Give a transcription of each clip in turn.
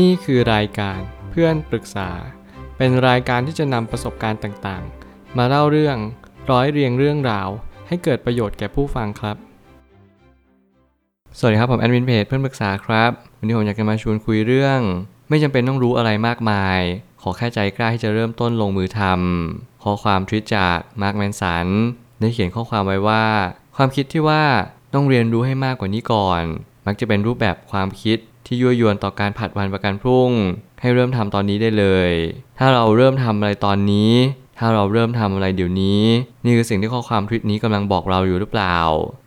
นี่คือรายการเพื่อนปรึกษา เป็นรายการที่จะนำประสบการณ์ต่างๆ มาเล่าเรื่องร้อยเรียงเรื่องราว ให้เกิดประโยชน์แก่ผู้ฟังครับ สวัสดีครับผมแอดมินเพจเพื่อนปรึกษาครับ วันนี้ผมอยากจะมาชวนคุยเรื่อง ไม่จำเป็นต้องรู้อะไรมากมาย ขอแค่ใจกล้าที่จะเริ่มต้นลงมือทำข้อความทวิตจากมาร์คแมนสันได้เขียนข้อความไว้ว่า ความคิดที่ว่าต้องเรียนรู้ให้มากกว่านี้ก่อน มักจะเป็นรูปแบบความคิด ที่ยั่วยวนต่อการผัดวันประกันพรุ่ง ให้เริ่มทำตอนนี้ได้เลย ถ้าเราเริ่มทำอะไรตอนนี้ ถ้าเราเริ่มทำอะไรเดี๋ยวนี้ นี่คือสิ่งที่ข้อความทวิตนี้กำลังบอกเราอยู่หรือเปล่า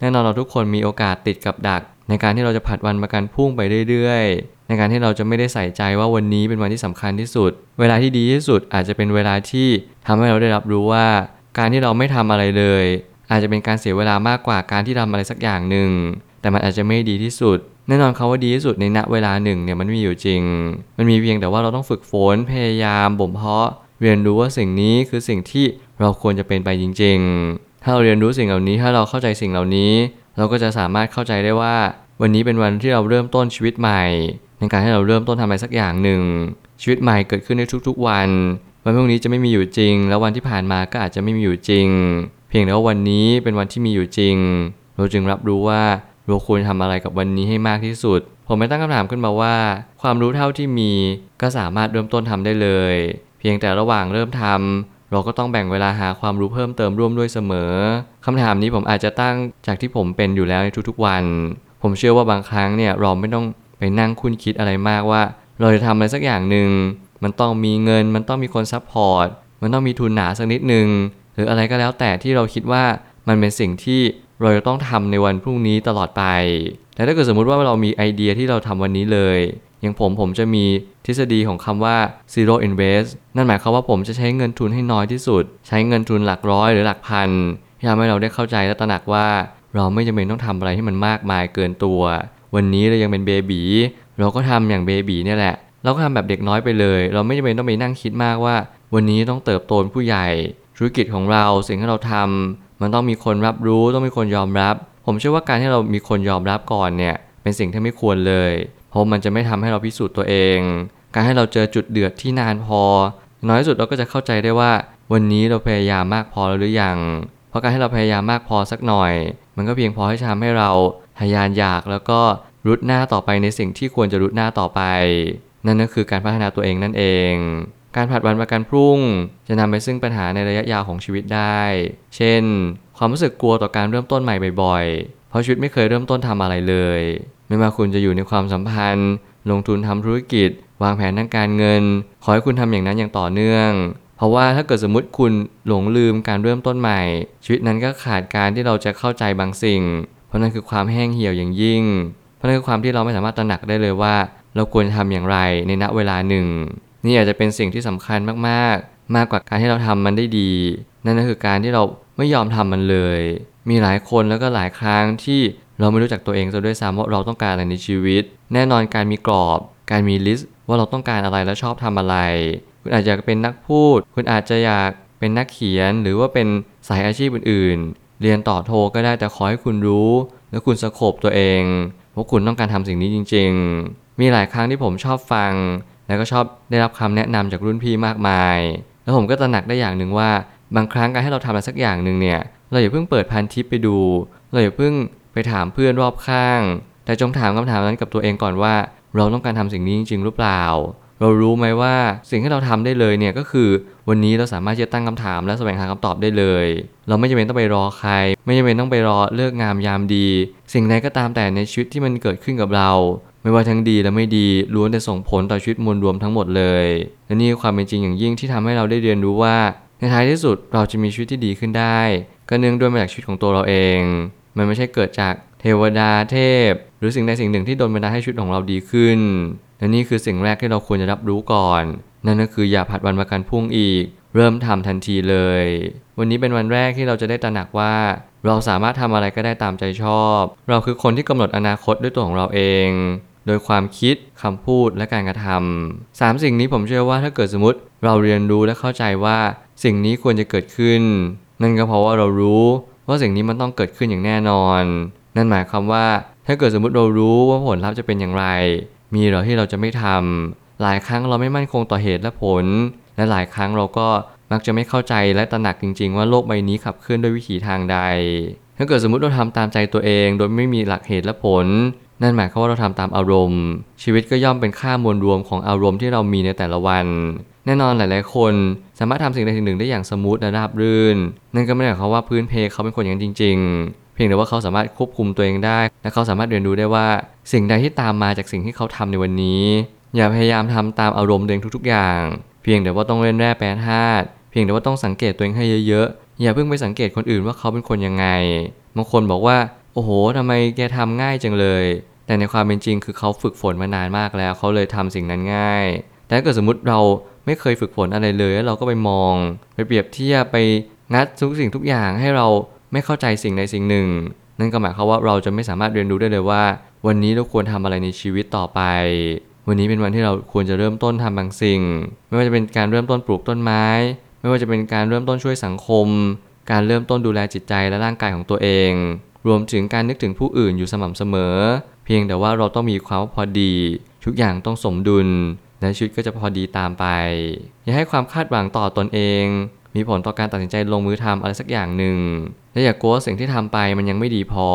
แน่นอนเราทุกคนมีโอกาสติดกับดัก ในการที่เราจะผัดวันประกันพรุ่งไปเรื่อยๆ ในการที่เราจะไม่ได้ใส่ใจว่าวันนี้เป็นวันที่สำคัญที่สุด เวลาที่ดีที่สุดอาจจะเป็นเวลาที่ทำให้เราได้รับรู้ว่า การที่เราไม่ทำอะไรเลย อาจจะเป็นการเสียเวลามากกว่าการที่ทำอะไรสักอย่างหนึ่งแต่มันอาจจะไม่ดีที่สุด แน่นอนคาว่าดีที่สุดในณเวลาหนึ่งเนี่ยมันมีอยู่จริง มันมีเพียงแต่ว่าเราต้องฝึกฝนพยายามบ่มเพาะ เรียนรู้ว่าสิ่งนี้คือสิ่งที่เราควรจะเป็นไปจริง ๆ ถ้าเราเรียนรู้สิ่งเหล่านี้ถ้าเราเข้าใจสิ่งเหล่านี้ เราก็จะสามารถเข้าใจได้ว่า วันนี้เป็นวันที่เราเริ่มต้นชีวิตใหม่ ในการให้เราเริ่มต้นทำอะไรสักอย่างหนึ่ง ชีวิตใหม่เกิดขึ้นในทุกๆวัน วันพรุ่งนี้จะไม่มีอยู่จริง แล้ววันที่ผ่านมาก็อาจจะไม่มีอยู่จริง เพียงแต่ว่าวันนี้เป็นวันที่มีอยู่จริง เราจึงรับรู้ว่า เราควรทำอะไรกับวันนี้ให้มากที่สุด ผมไม่ตั้งคำถามขึ้นมาว่า ความรู้เท่าที่มีก็สามารถเริ่มต้นทำได้เลย เพียงแต่ระหว่างเริ่มทำเราก็ต้องแบ่งเวลาหาความรู้เพิ่มเติมร่วมด้วยเสมอคำถามนี้ผมอาจจะตั้งจากที่ผมเป็นอยู่แล้วในทุกๆวัน ผมเชื่อว่าบางครั้งเนี่ยเราไม่ต้องไปนั่งคุ้นคิดอะไรมากว่า เราจะทำอะไรสักอย่างหนึ่งมันต้องมีเงิน มันต้องมีคน support มันต้องมีทุนหนาสักนิดหนึ่งหรืออะไรก็แล้วแต่ที่เราคิดว่ามันเป็นสิ่งที่ เราจะต้องทำในวันพรุ่งนี้ตลอดไป แต่ถ้าเกิดสมมุติว่าเรามีไอเดียที่เราทำวันนี้เลย อย่างผมผมจะมีทฤษฎีของคำว่า zero invest นั่นหมายความว่าผมจะใช้เงินทุนให้น้อยที่สุด ใช้เงินทุนหลักร้อยหรือหลักพันที่ทำให้เราได้เข้าใจและตระหนักว่า เราไม่จำเป็นต้องทำอะไรที่มันมากมายเกินตัว วันนี้เรายังเป็นเบบีเราก็ทำอย่างเบบีเนี่ยแหละ เราก็ทำแบบเด็กน้อยไปเลย เราไม่จำเป็นต้องไปนั่งคิดมากว่า วันนี้ต้องเติบโตเป็นผู้ใหญ่ ธุรกิจของเราสิ่งที่เราทำ มันต้องมีคนรับรู้ต้องมีคนยอมรับ ผมเชื่อว่าการที่เรามีคนยอมรับก่อนเนี่ยเป็นสิ่งที่ไม่ควรเลย เพราะมันจะไม่ทำให้เราพิสูจน์ตัวเอง การให้เราเจอจุดเดือดที่นานพอ น้อยที่สุดเราก็จะเข้าใจได้ว่า วันนี้เราพยายามมากพอแล้วหรือยัง เพราะการให้เราพยายามมากพอสักหน่อย มันก็เพียงพอให้ทำให้เราทะยานอยากแล้วก็รุดหน้าต่อไปในสิ่งที่ควรจะรุดหน้าต่อไป นั่นก็คือการพัฒนาตัวเองนั่นเอง การผัดวันประกันพรุ่ง จะนำไปซึ่งปัญหาในระยะยาวของชีวิตได้ เช่น ความรู้สึกกลัวต่อการเริ่มต้นใหม่บ่อยๆ เพราะชีวิตไม่เคยเริ่มต้นทำอะไรเลย ไม่ว่าคุณจะอยู่ในความสัมพันธ์ ลงทุนทำธุรกิจ วางแผนทางการเงิน ขอให้คุณทำอย่างนั้นอย่างต่อเนื่อง เพราะว่าถ้าเกิดสมมติคุณหลงลืมการเริ่มต้นใหม่ ชีวิตนั้นก็ขาดการที่เราจะเข้าใจบางสิ่ง เพราะนั่นคือความแห้งเหี่ยวอย่างยิ่ง เพราะนั่นคือความที่เราไม่สามารถตระหนักได้เลยว่า เราควรทำอย่างไรในณเวลาหนึ่ง นี่อาจจะเป็นสิ่งที่สำคัญมากๆ มากกว่าการที่เราทำมันได้ดี นั่นก็คือการที่เราไม่ยอมทำมันเลย มีหลายคนแล้วก็หลายครั้งที่เราไม่รู้จักตัวเองซะด้วยซ้ำว่าเราต้องการอะไรในชีวิต แน่นอนการมีกรอบ การมีลิสต์ว่าเราต้องการอะไรและชอบทำอะไร คุณอาจจะเป็นนักพูด คุณอาจจะอยากเป็นนักเขียนหรือว่าเป็นสายอาชีพอื่นๆ เรียนต่อโทก็ได้แต่ขอให้คุณรู้ และคุณสโคบตัวเองว่าคุณต้องการทำสิ่งนี้จริง ๆ มีหลายครั้งที่ผมชอบฟัง แล้วก็ชอบได้รับคำแนะนำจากรุ่นพี่มากมาย แล้วผมก็ตระหนักได้อย่างหนึ่งว่า บางครั้งการให้เราทำอะไรสักอย่างหนึ่งเนี่ยเราอย่าเพิ่งเปิดพันทิปไปดู เราอย่าเพิ่งไปถามเพื่อนรอบข้าง แต่จงถามคำถามนั้นกับตัวเองก่อนว่า เราต้องการทำสิ่งนี้จริง ๆ หรือเปล่า เรารู้ไหมว่าสิ่งที่เราทำได้เลยเนี่ยก็คือ วันนี้เราสามารถจะตั้งคำถามและแสวงหาคำตอบได้เลย เราไม่จำเป็นต้องไปรอใคร ไม่จำเป็นต้องไปรอเลิกงามยามดี สิ่งใดก็ตามแต่ในชีวิตที่มันเกิดขึ้นกับเรา ไม่ว่าทั้งดีและไม่ดีล้วนแต่ส่งผลต่อชีวิตมวลรวมทั้งหมดเลย และนี่ความเป็นจริงอย่างยิ่งที่ทำให้เราได้เรียนรู้ว่า ในท้ายที่สุดเราจะมีชีวิตที่ดีขึ้นได้ ก็เนื่องด้วยมาจากชีวิตของตัวเราเอง มันไม่ใช่เกิดจากเทวดาเทพ หรือสิ่งใดสิ่งหนึ่งที่โดนบันดาลให้ชีวิตของเราดีขึ้นและนี่คือสิ่งแรกที่เราควรจะรับรู้ก่อน นั่นก็คืออย่าผัดวันประกันพรุ่งอีก เริ่มทำทันทีเลย วันนี้เป็นวันแรกที่เราจะได้ตระหนักว่า เราสามารถทำอะไรก็ได้ตามใจชอบ เราคือคนที่กำหนดอนาคตด้วยตัวของเราเอง ดยความคิดคำพูดและการกระทำสามสิ่งนี้ผมเชื่อว่าถ้าเกิดสมมติเราเรียนรู้และเข้าใจว่าสิ่งนี้ควรจะเกิดขึ้น นั่นก็เพราะว่าเรารู้ว่าสิ่งนี้มันต้องเกิดขึ้นอย่างแน่นอน นั่นหมายความว่าถ้าเกิดสมมติเรารู้ว่าผลลัพธ์จะเป็นอย่างไร มีหรอที่เราจะไม่ทำหลายครั้งเราไม่มั่นคงต่อเหตุและผล และหลายครั้งเราก็มักจะไม่เข้าใจและตระหนักจริง ๆ ว่าโลกใบนี้ขับเคลื่อนด้วยวิถีทางใด ถ้าเกิดสมมติเราทำตามใจตัวเอง โดยไม่มีหลักเหตุและผล นั่นหมายความว่าเราทำตามอารมณ์ ชีวิตก็ย่อมเป็นค่ามวลรวมของอารมณ์ที่เรามีในแต่ละวัน แน่นอนหลาย ๆ คนสามารถทำสิ่งใดสิ่งหนึ่งได้อย่างสมูทและราบรื่น นั่นก็ไม่ได้หมายความว่าพื้นเพเขาเป็นคนอย่างนั้นจริง ๆ เพียงแต่ว่าเขาสามารถควบคุมตัวเองได้ และเขาสามารถเรียนรู้ได้ว่า สิ่งใดที่ตามมาจากสิ่งที่เขาทำในวันนี้ อย่าพยายามทำตามอารมณ์ตัวเองทุก ๆ อย่าง เพียงแต่ว่าต้องเล่นแร่แปรธาตุเพียงแต่ว่าต้องสังเกตตัวเองให้เยอะ ๆ อย่าเพิ่งไปสังเกตคนอื่นว่าเขาเป็นคนยังไงบางคนบอกว่าโอ้โหทำไมแกทำง่ายจังเลย แต่ในความเป็นจริงคือเขาฝึกฝนมานานมากแล้ว เขาเลยทำสิ่งนั้นง่าย แต่ถ้าเกิดสมมติเราไม่เคยฝึกฝนอะไรเลยแล้วเราก็ไปมอง ไปเปรียบเทียบไปงัดทุกสิ่งทุกอย่างให้เราไม่เข้าใจสิ่งใดสิ่งหนึ่ง นั่นก็หมายความว่าเราจะไม่สามารถเรียนรู้ได้เลยว่า วันนี้เราควรทำอะไรในชีวิตต่อไป วันนี้เป็นวันที่เราควรจะเริ่มต้นทำบางสิ่ง ไม่ว่าจะเป็นการเริ่มต้นปลูกต้นไม้ ไม่ว่าจะเป็นการเริ่มต้นช่วยสังคม การเริ่มต้นดูแลจิตใจและร่างกายของตัวเอง รวมถึงการนึกถึงผู้อื่นอยู่สม่ำเสมอเพียงแต่ว่าเราต้องมีความพอดี ทุกอย่างต้องสมดุลและชีวิตก็จะพอดีตามไป อย่าให้ความคาดหวังต่อตนเอง มีผลต่อการตัดสินใจลงมือทำอะไรสักอย่างหนึ่งและอย่ากลัวว่าสิ่งที่ทำไปมันยังไม่ดีพอ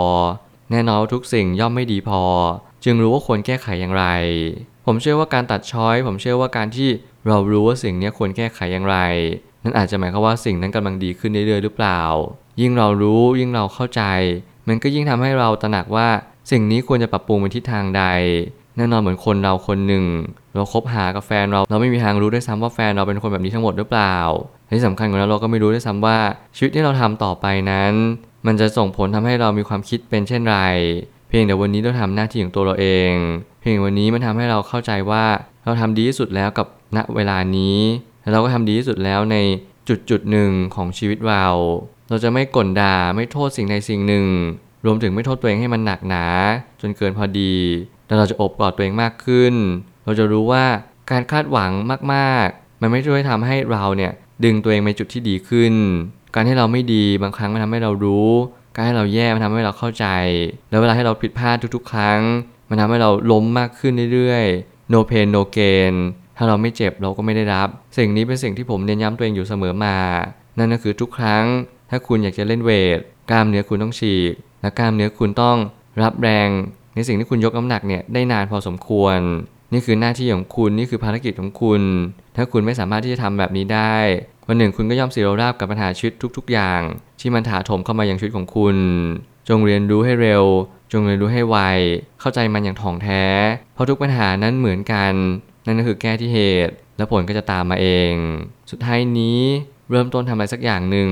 แน่นอนว่าทุกสิ่งย่อมไม่ดีพอ จึงรู้ว่าควรแก้ไขอย่างไร ผมเชื่อว่าการตัดช้อย ผมเชื่อว่าการที่เรารู้ว่าสิ่งนี้ควรแก้ไขอย่างไร นั่นอาจจะหมายความว่าสิ่งนั้นกำลังดีขึ้นเรื่อยๆหรือเปล่า ยิ่งเรารู้ยิ่งเราเข้าใจ มันก็ยิ่งทำให้เราตระหนักว่า สิ่งนี้ควรจะปรับปรุงไปทิศทางใด แน่นอนเหมือนคนเราคนหนึ่ง เราคบหากับแฟนเราเราไม่มีทางรู้ด้วยซ้ำว่าแฟนเราเป็นคนแบบนี้ทั้งหมดหรือเปล่าที่สำคัญกว่านั้นเราก็ไม่รู้ด้วยซ้ำว่าชีวิตที่เราทำต่อไปนั้น มันจะส่งผลทำให้เรามีความคิดเป็นเช่นไร เพียงแต่วันนี้เราทำหน้าที่ของตัวเราเอง เพียงวันนี้มันทำให้เราเข้าใจว่าเราทำดีที่สุดแล้วกับณเวลานี้และเราก็ทำดีที่สุดแล้วในจุดจุดหนึ่งของชีวิตเรา เราจะไม่กลด่าไม่โทษสิ่งใดสิ่งหนึ่ง รวมถึงไม่โทษตัวเองให้มันหนักหนา จนเกินพอดีแต่เราจะอบกอดตัวเองมากขึ้น เราจะรู้ว่าการคาดหวังมากๆ มันไม่ช่วยทำให้เราเนี่ยดึงตัวเองไปจุดที่ดีขึ้น การให้เราไม่ดีบางครั้งมันทำให้เรารู้ การให้เราแย่มันทำให้เราเข้าใจ แล้วเวลาให้เราผิดพลาดทุกๆ ครั้ง มันทำให้เราล้มมากขึ้นเรื่อยๆ no pain no gain ถ้าเราไม่เจ็บเราก็ไม่ได้รับ สิ่งนี้เป็นสิ่งที่ผมเน้นย้ำตัวเองอยู่เสมอมา นั่นก็คือทุกครั้ง ถ้าคุณอยากจะเล่นเวทกล้ามเนื้อคุณต้องฉีก และกล้ามเนื้อคุณต้องรับแรง ในสิ่งที่คุณยกน้ำหนักเนี่ยได้นานพอสมควร นี่คือหน้าที่ของคุณนี่คือภารกิจของคุณ ถ้าคุณไม่สามารถที่จะทำแบบนี้ได้วันหนึ่งคุณก็ย่อมเสียราบกับปัญหาชีวิตทุก ๆ อย่าง ที่มันถาโถมเข้ามาอยังชีวิตของคุณ จงเรียนรู้ให้เร็ว จงเรียนรู้ให้ไว เข้าใจมันอย่างถ่องแท้ เพราะทุกปัญหานั้นเหมือนกัน นั่นก็คือแก้ที่เหตุ และผลก็จะตามมาเอง สุดท้ายนี้เริ่มต้นทำอะไรสักอย่างหนึ่ง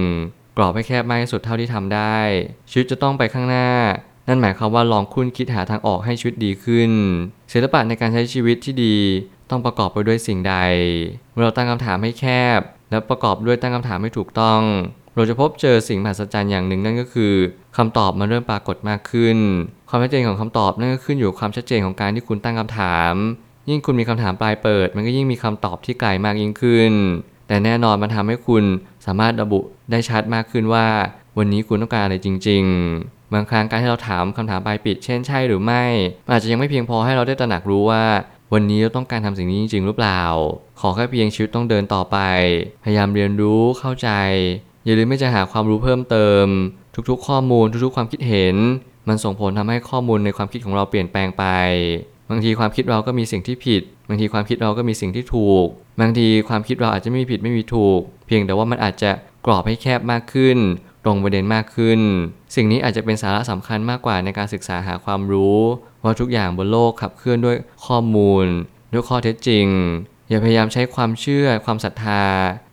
กรอบให้แคบมากที่สุดเท่าที่ทำได้ ชีวิตจะต้องไปข้างหน้า นั่นหมายความว่าลองคุ้นคิดหาทางออกให้ชีวิตดีขึ้น ศิลปะในการใช้ชีวิตที่ดี ต้องประกอบไปด้วยสิ่งใด เมื่อเราตั้งคำถามให้แคบ และประกอบด้วยตั้งคำถามให้ถูกต้อง เราจะพบเจอสิ่งมหัศจรรย์อย่างหนึ่งนั่นก็คือคำตอบมันเริ่มปรากฏมากขึ้น ความชัดเจนของคำตอบนั่นก็ขึ้นอยู่กับความชัดเจนของการที่คุณตั้งคำถาม ยิ่งคุณมีคำถามปลายเปิด มันก็ยิ่งมีคำตอบที่ไกลมากยิ่งขึ้น แต่แน่นอนมันทำให้คุณ สามารถระบุได้ชัดมากขึ้นว่า วันนี้คุณต้องการอะไรจริง ๆ บางครั้งการที่เราถามคำถามปลายปิด เช่นใช่หรือไม่อาจจะยังไม่เพียงพอให้เราได้ตระหนักรู้ว่า วันนี้เราต้องการทำสิ่งนี้จริง ๆ หรือเปล่า ขอแค่เพียงชีวิตต้องเดินต่อไป พยายามเรียนรู้เข้าใจ อย่าลืมไม่จะหาความรู้เพิ่มเติม ทุกๆ ข้อมูลทุกๆ ความคิดเห็น มันส่งผลทำให้ข้อมูลในความคิดของเราเปลี่ยนแปลงไป บางทีความคิดเราก็มีสิ่งที่ผิด บางทีความคิดเราก็มีสิ่งที่ถูก บางทีความคิดเราอาจจะไม่มีผิดไม่มีถูก เพียงแต่ว่ามันอาจจะกรอบให้แคบมากขึ้น ตรงประเด็นมากขึ้น สิ่งนี้อาจจะเป็นสาระสำคัญมากกว่าในการศึกษาหาความรู้ว่าทุกอย่างบนโลกขับเคลื่อนด้วยข้อมูล ด้วยข้อเท็จจริง อย่าพยายามใช้ความเชื่อความศรัทธา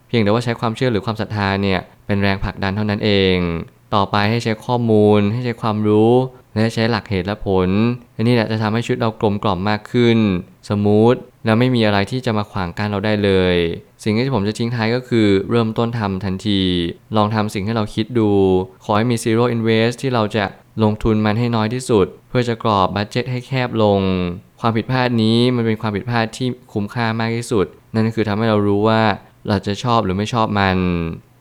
เพียงแต่ว่าใช้ความเชื่อหรือความศรัทธาเนี่ยเป็นแรงผลักดันเท่านั้นเอง ต่อไปให้ใช้ข้อมูล ให้ใช้ความรู้และใช้หลักเหตุและผลอันนี้แหละจะทำให้ชีวิตเรากลมกล่อมมากขึ้น สมูทแล้วไม่มีอะไรที่จะมาขวางกั้นเราได้เลย สิ่งที่ผมจะทิ้งท้ายก็คือเริ่มต้นทำทันที ลองทำสิ่งที่เราคิดดู ขอให้มี zero invest ที่เราจะลงทุนมันให้น้อยที่สุด เพื่อจะกรอบบัตเจ็ตให้แคบลง ความผิดพลาดนี้มันเป็นความผิดพลาดที่คุ้มค่ามากที่สุด นั่นคือทำให้เรารู้ว่าเราจะชอบหรือไม่ชอบมัน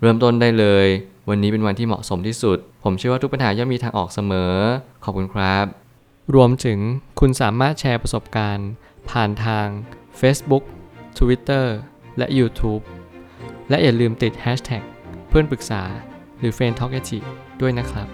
เริ่มต้นได้เลย วันนี้เป็นวันที่เหมาะสมที่สุด ผมเชื่อว่าทุกปัญหาย่อมมีทางออกเสมอ ขอบคุณครับ รวมถึงคุณสามารถแชร์ประสบการณ์ ผ่านทาง Facebook Twitter และ YouTube และอย่าลืมติด Hashtag เพื่อนปรึกษาหรือ f r ร e n d t a l k ด้วยนะครับ